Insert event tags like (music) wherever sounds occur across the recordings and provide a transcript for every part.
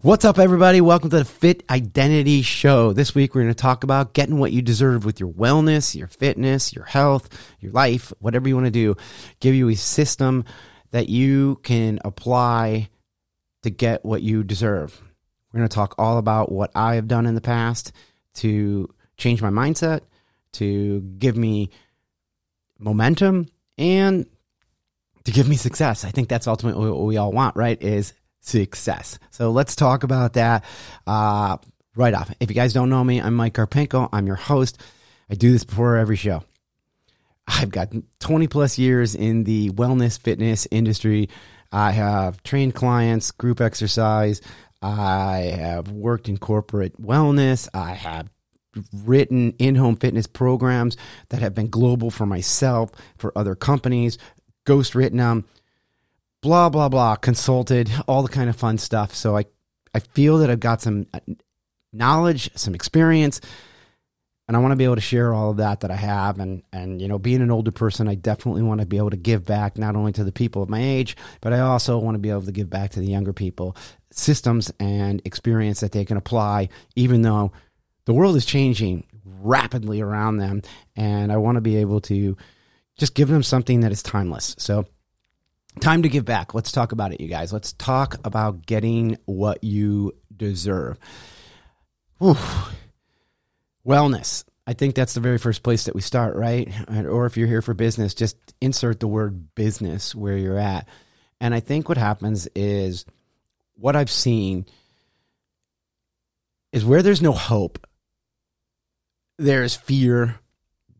What's up, everybody? Welcome to the Fit Identity Show. This week, we're going to talk about getting what you deserve with your wellness, your fitness, your health, your life, whatever you want to do. Give you a system that you can apply to get what you deserve. We're going to talk all about what I have done in the past to change my mindset, to give me momentum, and to give me success. I think that's ultimately what we all want, right? Is success. So let's talk about that uh, right off. If you guys don't know me, I'm Mike Karpenko. I'm your host. I do this before every show. I've got 20 plus years in the wellness fitness industry. I have trained clients, group exercise. I have worked in corporate wellness. I have written in home fitness programs that have been global for myself, for other companies, ghost written them blah blah blah consulted all the kind of fun stuff. So i i feel that i've got some uh, knowledge some experience and i want to be able to share all of that that i have. And and you know being an older person i definitely want to be able to give back not only to the people of my age but i also want to be able to give back to the younger people systems and experience that they can apply even though the world is changing rapidly around them. And i want to be able to just give them something that is timeless. So Time to give back. Let's talk about it, you guys. Let's talk about getting what you deserve. Whew. Wellness. I think that's the very first place that we start, right? Or if you're here for business, just insert the word business where you're at. And I think what happens is what I've seen is where there's no hope, there's fear,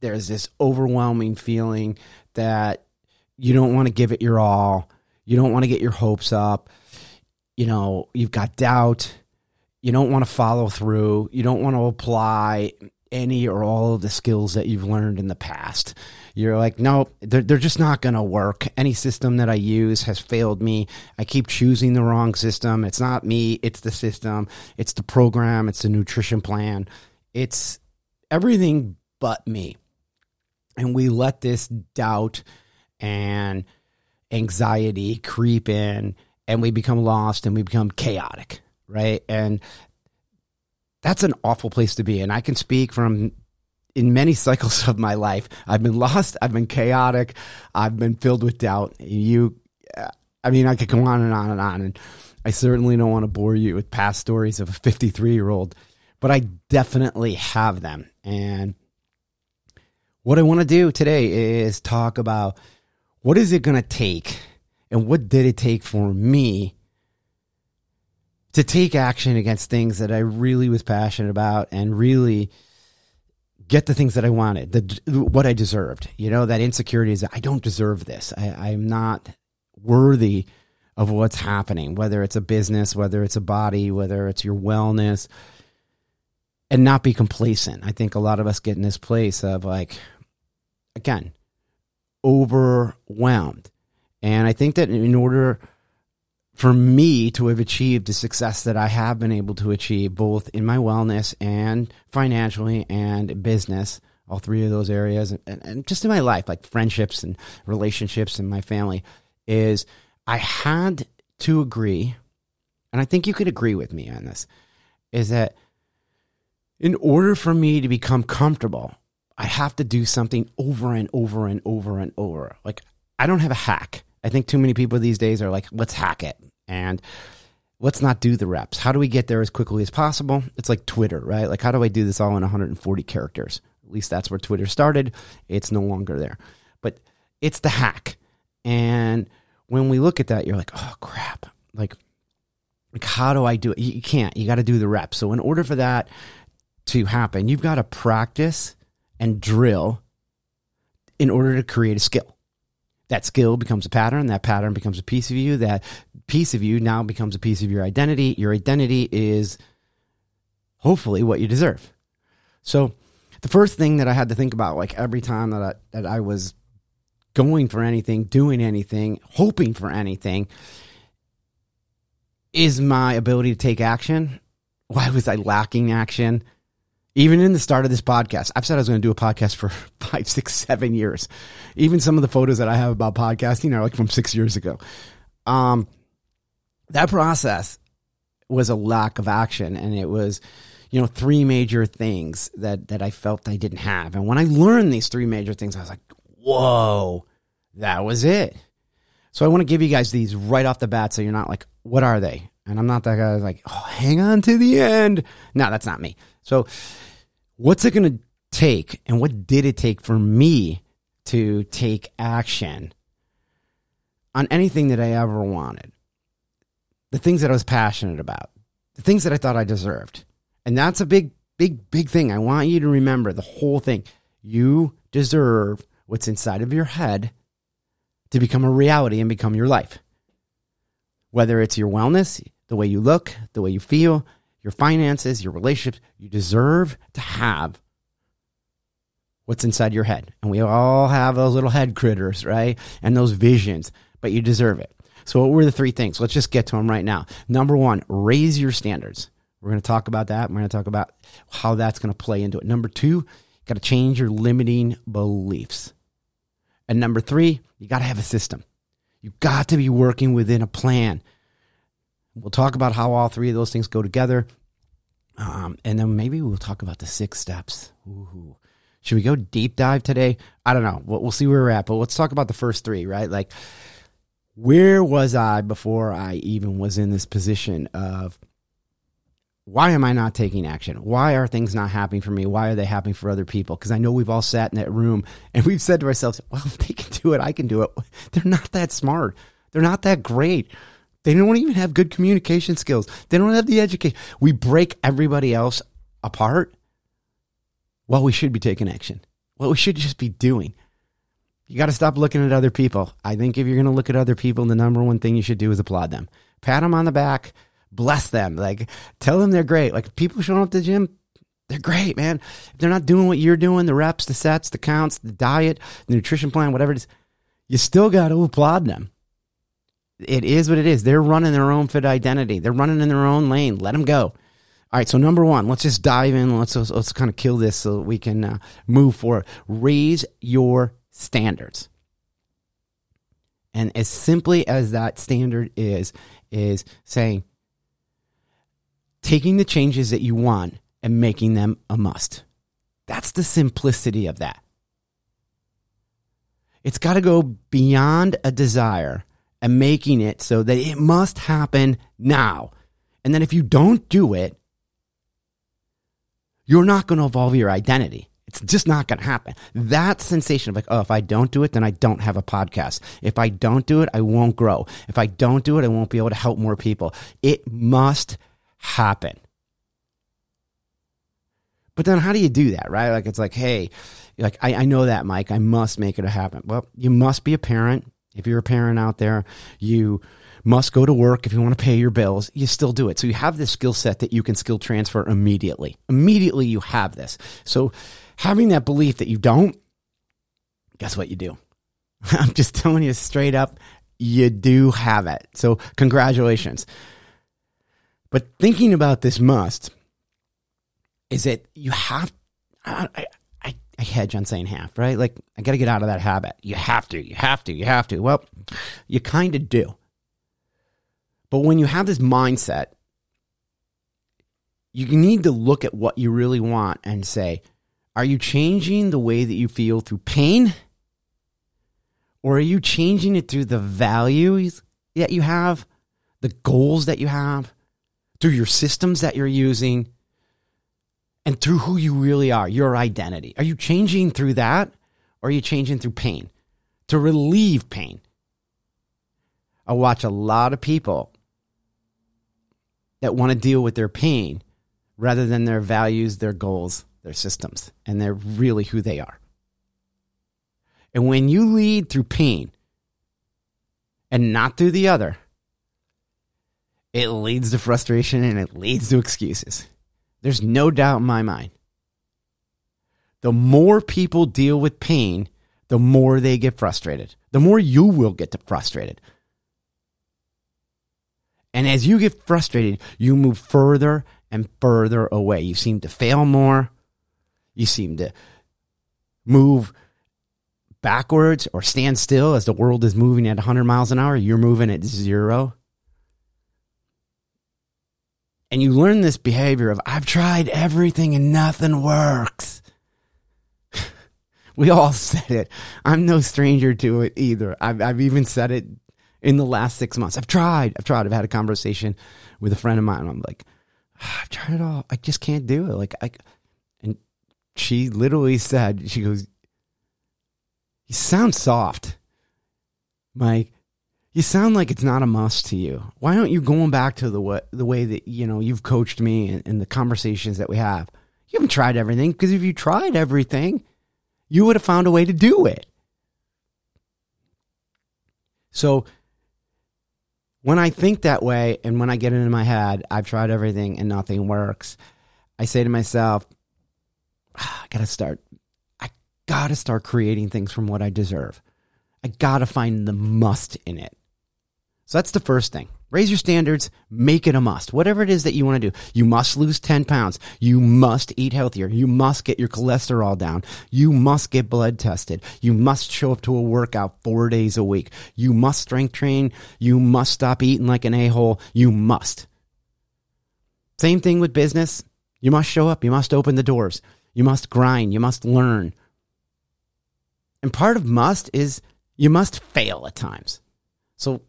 there's this overwhelming feeling that you don't want to give it your all. You don't want to get your hopes up. You know, you've got doubt. You don't want to follow through. You don't want to apply any or all of the skills that you've learned in the past. You're like, no, they're, they're just not going to work. Any system that I use has failed me. I keep choosing the wrong system. It's not me, it's the system, it's the program, it's the nutrition plan, it's everything but me. And we let this doubt and anxiety creep in and we become lost and we become chaotic, right? And that's an awful place to be. And I can speak from in many (laughs) cycles of my life. I've been lost, I've been chaotic, I've been filled with doubt. You, uh, I mean, I could go on and on and on. And I certainly don't want to bore you with past stories of a 53 year old, but I definitely have them. And what I want to do today is talk about what is it going to take and what did it take for me to take action against things that I really was passionate about and really get the things that I wanted, the what I deserved. You know, that insecurity is I don't deserve this. I, I'm not worthy of what's happening, whether it's a business, whether it's a body, whether it's your wellness, and not be complacent. I think a lot of us get in this place of like, again, overwhelmed. And I think that in order for me to have achieved the success that I have been able to achieve, both in my wellness and financially and business, all three of those areas, and, and just in my life, like friendships and relationships and my family, is I had to agree, and I think you could agree with me on this, is that in order for me to become comfortable I have to do something over and over and over and over. Like, I don't have a hack. I think too many people these days are like, let's hack it. And let's not do the reps. How do we get there as quickly as possible? It's like Twitter, right? Like, how do I do this all in 140 characters? At least that's where Twitter started. It's no longer there. But it's the hack. And when we look at that, you're like, oh, crap. Like, like how do I do it? You can't. You got to do the reps. So, in order for that to happen, you've got to practice and drill in order to create a skill. That skill becomes a pattern. That pattern becomes a piece of you. That piece of you now becomes a piece of your identity. Your identity is hopefully what you deserve. So, the first thing that I had to think about, like every time that I, that I was going for anything, doing anything, hoping for anything, is my ability to take action. Why was I lacking action? Even in the start of this podcast, I've said I was going to do a podcast for (laughs) five, six, seven years. Even some of the photos that I have about podcasting are like from six years ago. Um, that process was a lack of action and it was you know three major things that that I felt I didn't have. And when I learned these three major things I was like, "Whoa, that was it." So I want to give you guys these right off the bat so you're not like, "What are they?" And I'm not that guy like, "Oh, hang on to the end." No, that's not me. So what's it going to take and what did it take for me to take action on anything that I ever wanted? The things that I was passionate about, the things that I thought I deserved. And that's a big, big, big thing. I want you to remember the whole thing. You deserve what's inside of your head to become a reality and become your life. Whether it's your wellness, the way you look, the way you feel, your finances, your relationships, you deserve to have what's inside your head. And we all have those little head critters, right? And those visions, but you deserve it. So, what were the three things? Let's just get to them right now. Number one, raise your standards. We're going to talk about that. We're going to talk about how that's going to play into it. Number two, you got to change your limiting beliefs. And number three, you got to have a system. You got to be working within a plan. We'll talk about how all three of those things go together. Um, and then maybe we'll talk about the six steps. Ooh. Should we go deep dive today? I don't know. We'll, we'll see where we're at, but let's talk about the first three, right? Like, where was I before I even was in this position of why am I not taking action? Why are things not happening for me? Why are they happening for other people? Because I know we've all sat in that room and we've said to ourselves, well, if they can do it, I can do it. (laughs) They're not that smart. They're not that great. They don't even have good communication skills. They don't have the education. We break everybody else apart while we should be taking action. What we should just be doing. You got to stop looking at other people. I think if you're going to look at other people, the number one thing you should do is applaud them. Pat them on the back bless them. Like tell them they're great. Like people showing up to the gym, they're great, man. If they're not doing what you're doing, the reps, the sets, the counts, the diet, the nutrition plan, whatever it is, you still got to applaud them. It is what it is. They're running their own fit identity. They're running in their own lane. Let them go. All right, so number one, let's just dive in. Let's let's, let's kind of kill this so we can uh, move forward. Raise your standards, and as simply as that standard is, is saying taking the changes that you want and making them a must. That's the simplicity of that. It's got to go beyond a desire and making it so that it must happen now. And then if you don't do it, you're not going to evolve your identity. It's just not going to happen. That sensation of like, oh, if I don't do it, then I don't have a podcast. If I don't do it, I won't grow. If I don't do it, I won't be able to help more people. It must happen. But then how do you do that, right? Like it's like, hey, like I, I know that, Mike. I must make it happen. Well, you must be a parent. If you're a parent out there, you must go to work if you want to pay your bills. You still do it. So you have this skill set that you can skill transfer immediately. Immediately you have this. So having that belief that you don't, guess what you do? (laughs) I'm just telling you straight up, you do have it. So congratulations. But thinking about this must is that you have, I, I, I hedge on saying half, right? Like, I got to get out of that habit. You have to, you have to, you have to. Well, you kind of do. But when you have this mindset, you need to look at what you really want and say, are you changing the way that you feel through pain? Or are you changing it through the values that you have, the goals that you have, through your systems that you're using, and through who you really are, your identity. Are you changing through that or are you changing through pain to relieve pain? I watch a lot of people that want to deal with their pain rather than their values, their goals, their systems, and they're really who they are. And when you lead through pain and not through the other, it leads to frustration and it leads to excuses. There's no doubt in my mind. The more people deal with pain, the more they get frustrated. The more you will get frustrated. And as you get frustrated, you move further and further away. You seem to fail more. You seem to move backwards or stand still as the world is moving at 100 miles an hour. You're moving at zero. And you learn this behavior of, I've tried everything and nothing works. (laughs) we all said it. I'm no stranger to it either. I've, I've even said it in the last six months. I've tried. I've tried. I've had a conversation with a friend of mine. I'm like, ah, I've tried it all. I just can't do it. Like, I, and she literally said, she goes, You sound soft, Mike you sound like it's not a must to you. Why aren't you going back to the way, the way that you know you've coached me and, and the conversations that we have? You haven't tried everything because if you tried everything, you would have found a way to do it. So when I think that way and when I get into my head, I've tried everything and nothing works. I say to myself, ah, I got to start I got to start creating things from what I deserve. I got to find the must in it. So that's the first thing. Raise your standards, make it a must. Whatever it is that you want to do. You must lose 10 pounds. You must eat healthier. You must get your cholesterol down. You must get blood tested. You must show up to a workout four days a week. You must strength train. You must stop eating like an a hole. You must. Same thing with business. You must show up. You must open the doors. You must grind. You must learn. And part of must is you must fail at times. So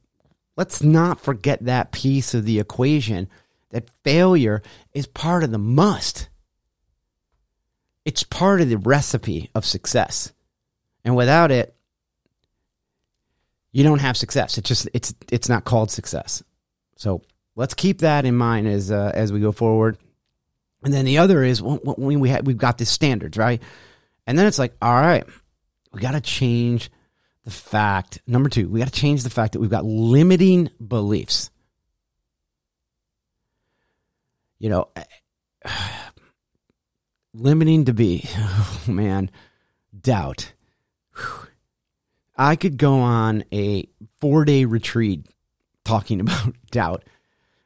Let's not forget that piece of the equation that failure is part of the must. It's part of the recipe of success. And without it, you don't have success. It's just it's it's not called success. So let's keep that in mind as uh, as we go forward. And then the other is when we have, we've got these standards, right? And then it's like, all right, we got to change the fact, number two, we got to change the fact that we've got limiting beliefs. You know, (sighs) limiting to be, oh (laughs) man, doubt. I could go on a four day retreat talking (laughs) about doubt.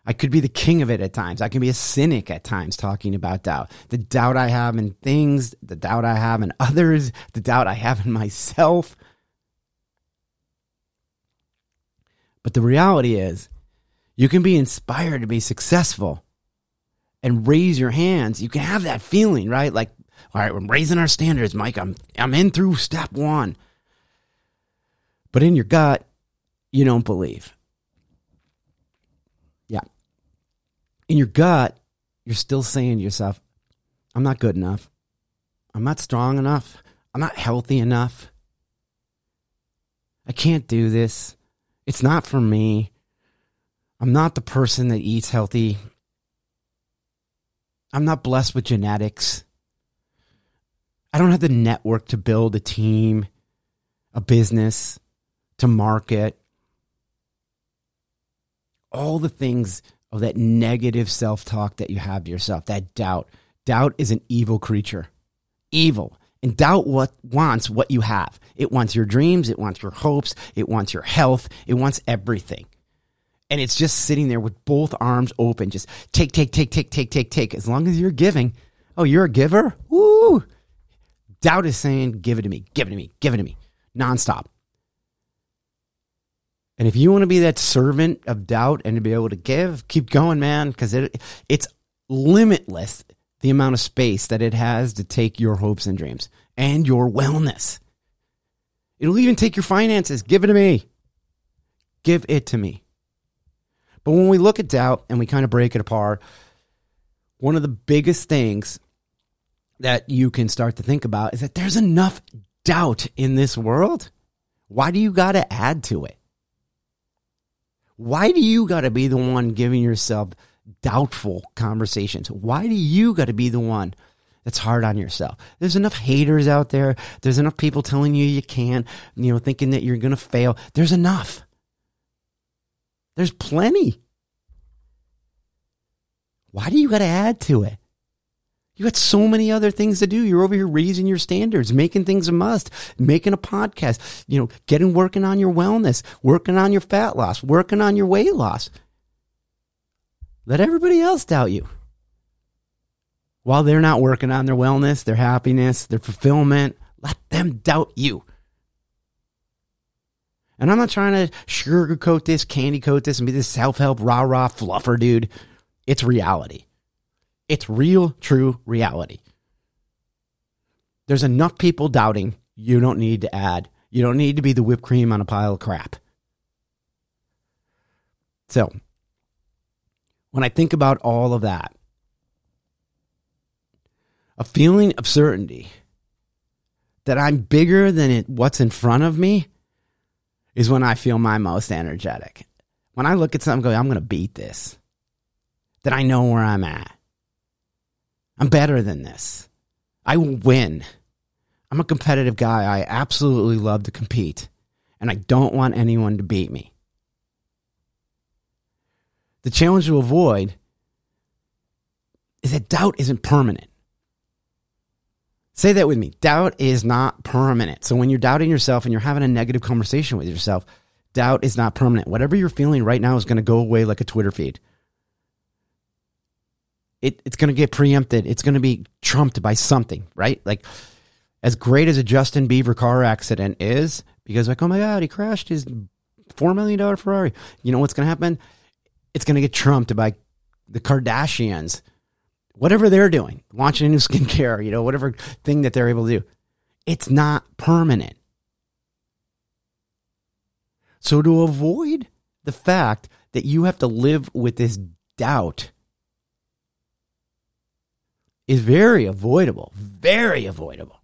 I could be the king of it at times. I can be a cynic at times talking about doubt. The doubt I have in things, the doubt I have in others, the doubt I have in myself. But the reality is, you can be inspired to be successful and raise your hands. You can have that feeling, right? Like, all right, we're raising our standards, Mike. I'm I'm in through step one. But in your gut, you don't believe. Yeah. In your gut, you're still saying to yourself, I'm not good enough. I'm not strong enough. I'm not healthy enough. I can't do this. It's not for me. I'm not the person that eats healthy. I'm not blessed with genetics. I don't have the network to build a team, a business, to market. All the things of that negative self talk that you have to yourself, that doubt. Doubt is an evil creature. Evil. And doubt what wants what you have. It wants your dreams, it wants your hopes, it wants your health, it wants everything. And it's just sitting there with both arms open, just take, take, take, take, take, take, take. As long as you're giving. Oh, you're a giver? Woo! Doubt is saying, give it to me, give it to me, give it to me, nonstop. And if you want to be that servant of doubt and to be able to give, keep going, man, because it, it's limitless the amount of space that it has to take your hopes and dreams and your wellness. It'll even take your finances. Give it to me. Give it to me. But when we look at doubt and we kind of break it apart, one of the biggest things that you can start to think about is that there's enough doubt in this world. Why do you got to add to it? Why do you got to be the one giving yourself doubtful conversations? Why do you got to be the one that's hard on yourself? There's enough haters out there. There's enough people telling you you can't, you know, thinking that you're going to fail. There's enough. There's plenty. Why do you got to add to it? You got so many other things to do. You're over here raising your standards, making things a must, making a podcast, you know, getting working on your wellness, working on your fat loss, working on your weight loss. Let everybody else doubt you. While they're not working on their wellness, their happiness, their fulfillment, let them doubt you. And I'm not trying to sugarcoat this, candy coat this, and be this self help rah rah fluffer dude. It's reality. It's real, true reality. There's enough people doubting. You don't need to add. You don't need to be the whipped cream on a pile of crap. So, when I think about all of that, a feeling of certainty that I'm bigger than it, what's in front of me is when I feel my most energetic. When I look at something, going, I'm going to beat this. That I know where I'm at. I'm better than this. I will win. I'm a competitive guy. I absolutely love to compete, and I don't want anyone to beat me. The challenge to avoid is that doubt isn't permanent. Say that with me. Doubt is not permanent. So when you're doubting yourself and you're having a negative conversation with yourself, doubt is not permanent. Whatever you're feeling right now is going to go away like a Twitter feed. It, it's going to get preempted. It's going to be trumped by something, right? Like, as great as a Justin Bieber car accident is, because like, oh my God, he crashed his $4 million Ferrari. You know what's going to happen? It's going to get trumped by the Kardashians whatever they're doing, launching a new (laughs) skincare, you know, whatever thing that they're able to do, it's not permanent. So to avoid the fact that you have to live with this doubt is very avoidable, very avoidable.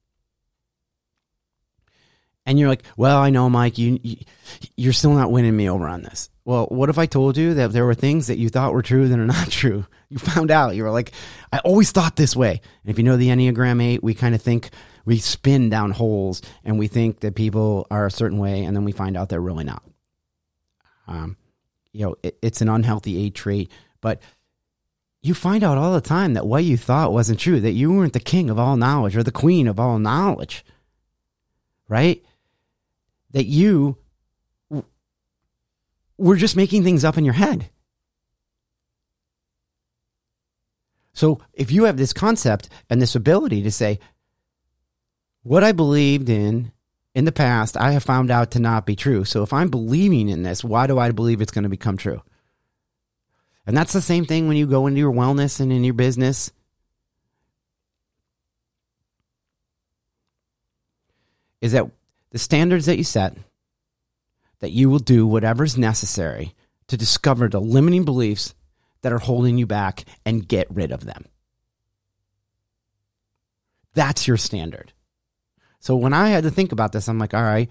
And you're like, well, I know, Mike, you, you you're still not winning me over on this. Well, what if I told you that there were things that you thought were true that are not (laughs) true? You found out. You were like, I always thought this way. And if you know the Enneagram 8, we kind of think we spin down holes and we think that people are a certain way and then we find out they're really not. Um, you know, it, it's an unhealthy 8 trait, but you find out all the time that what you thought wasn't true, that you weren't the king of all knowledge or the queen of all knowledge, right? That you we're just making things up in your head. So if you have this concept and this ability to say, what I believed in in the past, I have found out to not be true. So if I'm believing in this, why do I believe it's going to become true? And that's the same thing when you go into your wellness and in your business. Is that the standards that you set that you will do whatever's necessary to discover the limiting beliefs that are holding you back and get rid of them. That's your standard. So when I had to think about this, I'm like, all right,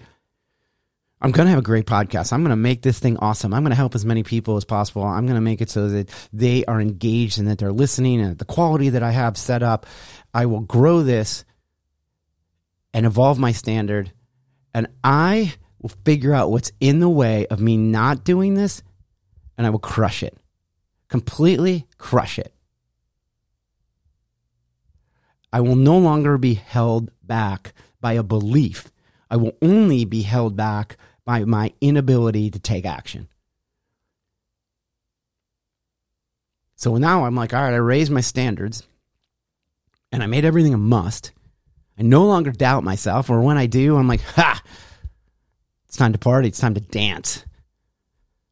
I'm going to have a great podcast. I'm going to make this thing awesome. I'm going to help as many people as possible. I'm going to make it so that they are engaged and that they're listening and the quality that I have set up. I will grow this and evolve my standard. And I will figure out what's in the way of me not doing this and I will crush it. Completely crush it. I will no longer be held back by a belief. I will only be held back by my inability to take action. So now I'm like, all right, I raised my standards and I made everything a must. I no longer doubt myself, or when I do, I'm like, ha, it's time to party. It's time to dance.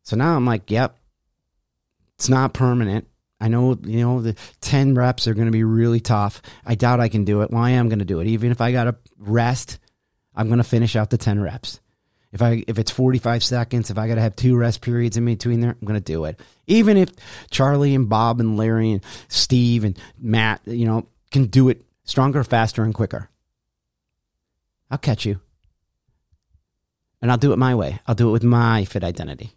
So now I'm like, yep, it's not permanent. I know, you know, the 10 reps are going to be really tough. I doubt I can do it. Well, I am going to do it. Even if I got to rest, I'm going to finish out the 10 reps. If I if it's 45 seconds, if I got to have two rest periods in between there, I'm going to do it. Even if Charlie and Bob and Larry and Steve and Matt, you know, can do it stronger, faster and quicker. I'll catch you. And I'll do it my way. I'll do it with my fit identity.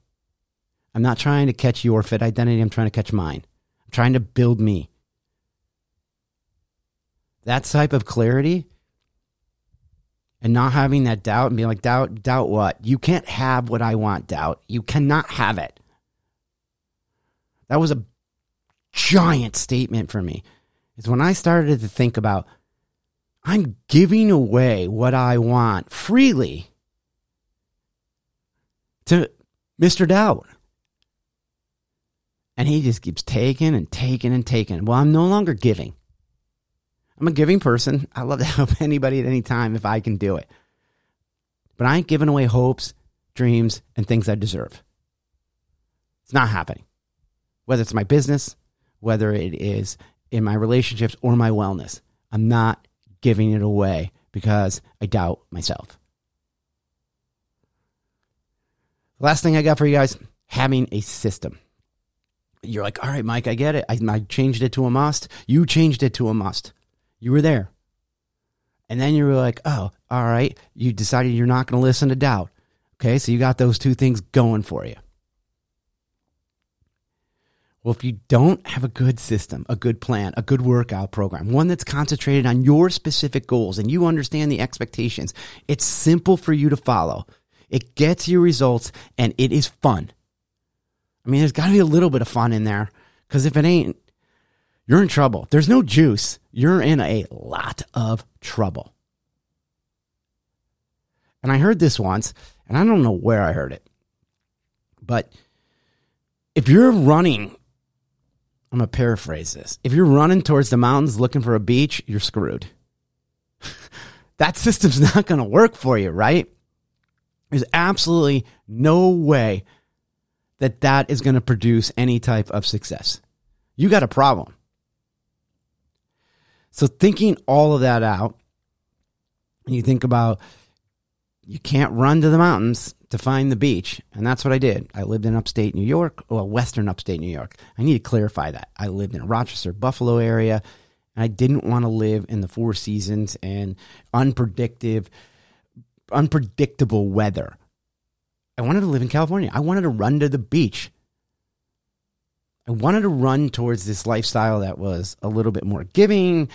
I'm not trying to catch your fit identity. I'm trying to catch mine. I'm trying to build me. That type of clarity and not having that doubt and being like, doubt, doubt what? You can't have what I want, doubt. You cannot have it. That was a giant statement for me. Is when I started to think about, I'm giving away what I want freely to Mr. Doubt. And he just keeps taking and taking and taking. Well, I'm no longer giving. I'm a giving person. I love to (laughs) help anybody at any time if I can do it. But I ain't giving away hopes, dreams, and things I deserve. It's not happening. Whether it's my business, whether it is in my relationships or my wellness. I'm not giving it away because I doubt myself. Last thing I got for you guys having a system. You're like, all right, Mike, I get it. I, I changed it to a must. You changed it to a must. You were there. And then you were like, oh, all right. You decided you're not going to listen to doubt. Okay, so you got those two things going for you. Well, if you don't have a good system, a good plan, a good workout program, one that's concentrated on your specific goals and you understand the expectations, it's simple for you to follow. It gets you results and it is fun. I mean, there's got to be a little bit of fun in there because if it ain't, you're in trouble. There's no juice. You're in a lot of trouble. And I heard this once, and I don't know where I heard it, but if you're running I'm going to paraphrase this. If you're running towards the mountains looking for a beach, you're screwed. (laughs) that system's (laughs) not going to work for you, right? There's absolutely no way that that is going to produce any type of success. You got a problem. So, thinking all of that out, and you think about you can't run to the mountains to find the beach. And that's what I did. I lived in upstate New York, well, western upstate New York. I need to clarify that. I lived in Rochester, Buffalo area, and I didn't want to live in the four seasons and unpredictable, unpredictable weather. I wanted to live in California. I wanted to run to the beach. I wanted to run towards this lifestyle that was a little bit more giving,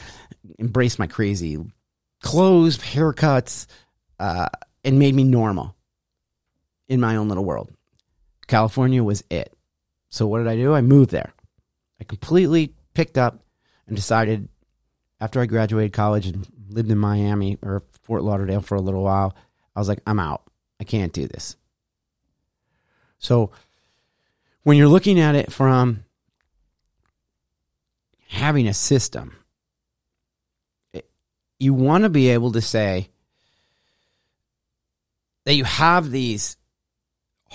embrace my crazy clothes, haircuts, uh, and made me normal in my own little world. California was it. So what did I do? I moved there. I completely picked up and decided after I graduated college and lived in Miami or Fort Lauderdale for a little while, I was like, I'm out. I can't do this. So when you're looking at it from having a system, eh, you want to be able to say that you have these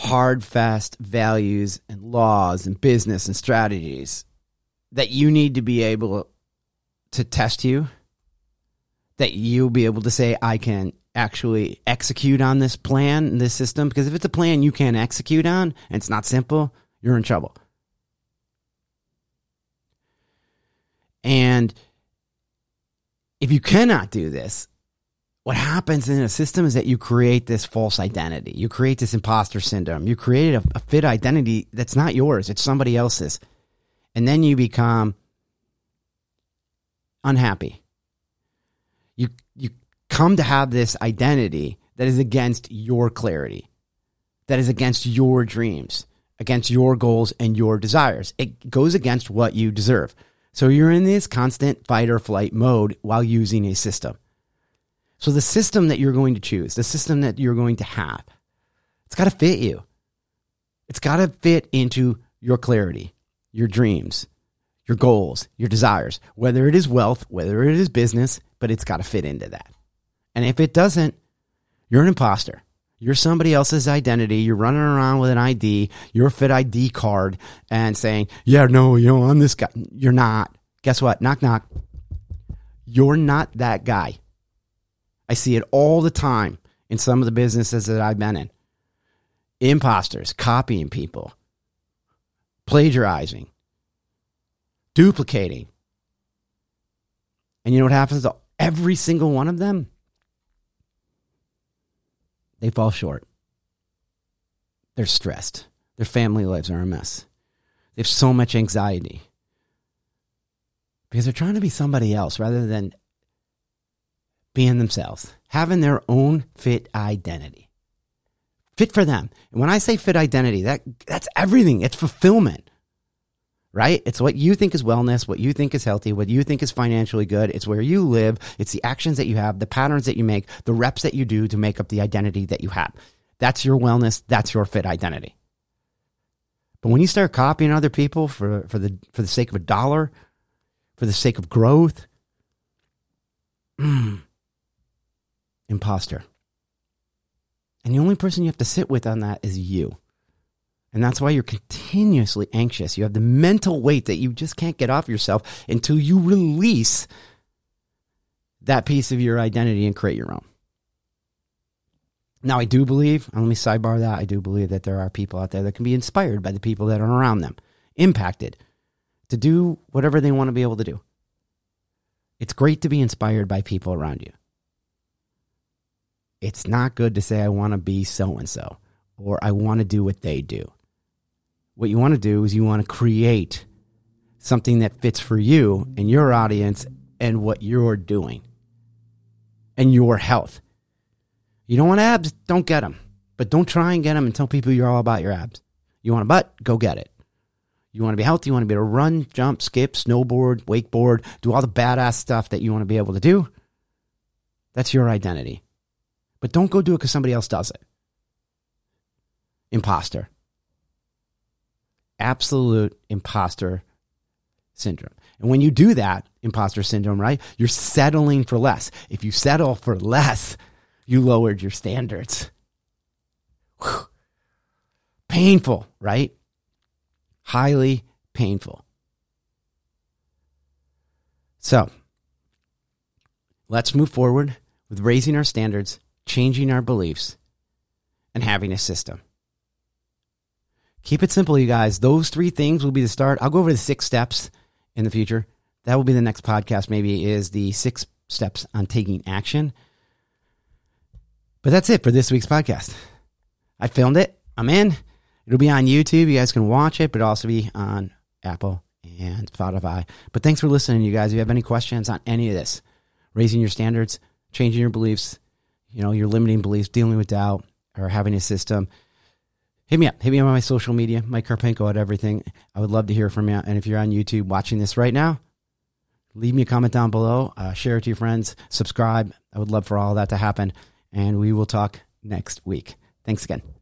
hard, fast values and laws and business and strategies that you need to be able to test you, that you'll be able to say, I can actually execute on this plan, this system. Because if it's a plan you can't execute on and it's not simple, you're in trouble. And if you cannot do this, what happens in a system is that you create this false identity. You create this imposter syndrome. You create a, a fit identity that's not yours, it's somebody else's. And then you become unhappy. You, you come to have this identity that is against your clarity, that is against your dreams, against your goals and your desires. It goes against what you deserve. So you're in this constant fight or flight mode while using a system. So the system that you're going to choose, the system that you're going to have, it's got to fit you. It's got to fit into your clarity, your dreams, your goals, your desires, whether it is wealth, whether it is business, but it's got to fit into that. And if it doesn't, you're an imposter. You're somebody else's identity. You're running around with an ID, your fit ID card, and saying, Yeah, no, you know, I'm this guy. You're not. Guess what? Knock, knock. You're not that guy. I see it all the time in some of the businesses that I've been in. Imposters copying people, plagiarizing, duplicating. And you know what happens to every single one of them? They fall short. They're stressed. Their family lives are a mess. They have so much anxiety because they're trying to be somebody else rather than being themselves, having their own fit identity. Fit for them. And when I say fit identity, that that's everything. It's fulfillment. Right? It's what you think is wellness, what you think is healthy, what you think is financially good. It's where you live. It's the actions that you have, the patterns that you make, the reps that you do to make up the identity that you have. That's your wellness. That's your fit identity. But when you start copying other people for, for the for the sake of a dollar, for the sake of growth, mm, imposter. And the only person you have to sit with on that is you. And that's why you're continuously anxious. You have the mental weight that you just can't get off yourself until you release that piece of your identity and create your own. Now, I do believe, let me sidebar that, I do believe that there are people out there that can be inspired by the people that are around them, impacted to do whatever they want to be able to do. It's great to be inspired by people around you. It's not good to say, I want to be so and so, or I want to do what they do. What you want to do is you want to create something that fits for you and your audience and what you're doing and your health. You don't want abs, don't get them. But don't try and get them and tell people you're all about your abs. You want a butt, go get it. You want to be healthy, you want to be able to run, jump, skip, snowboard, wakeboard, do all the badass stuff that you want to be able to do. That's your identity. But don't go do it because somebody else does it. Imposter absolute imposter syndrome. And when you do that, imposter syndrome, right, you're settling for less. If you settle for less, you lowered your standards. Whew. Painful, right? Highly painful. So, let's move forward with raising our standards, changing our beliefs, and having a system. Keep it simple, you guys. Those three things will be the start. I'll go over the six steps in the future. That will be the next podcast, maybe, is the six steps on taking action. But that's it for this week's podcast. I filmed it. I'm in. It'll be on YouTube. You guys can watch it, but also be on Apple and Spotify. But thanks for listening, you guys. If you have any questions on any of this, raising your standards, changing your beliefs, you know, your limiting beliefs, dealing with doubt, or having a system, hit me up. Hit me up on my social media, Mike Karpenko at everything. I would love to hear from you. And if you're on YouTube watching this right now, leave me a comment down below. Uh, share it to your friends. Subscribe. I would love for all that to happen. And we will talk next week. Thanks again.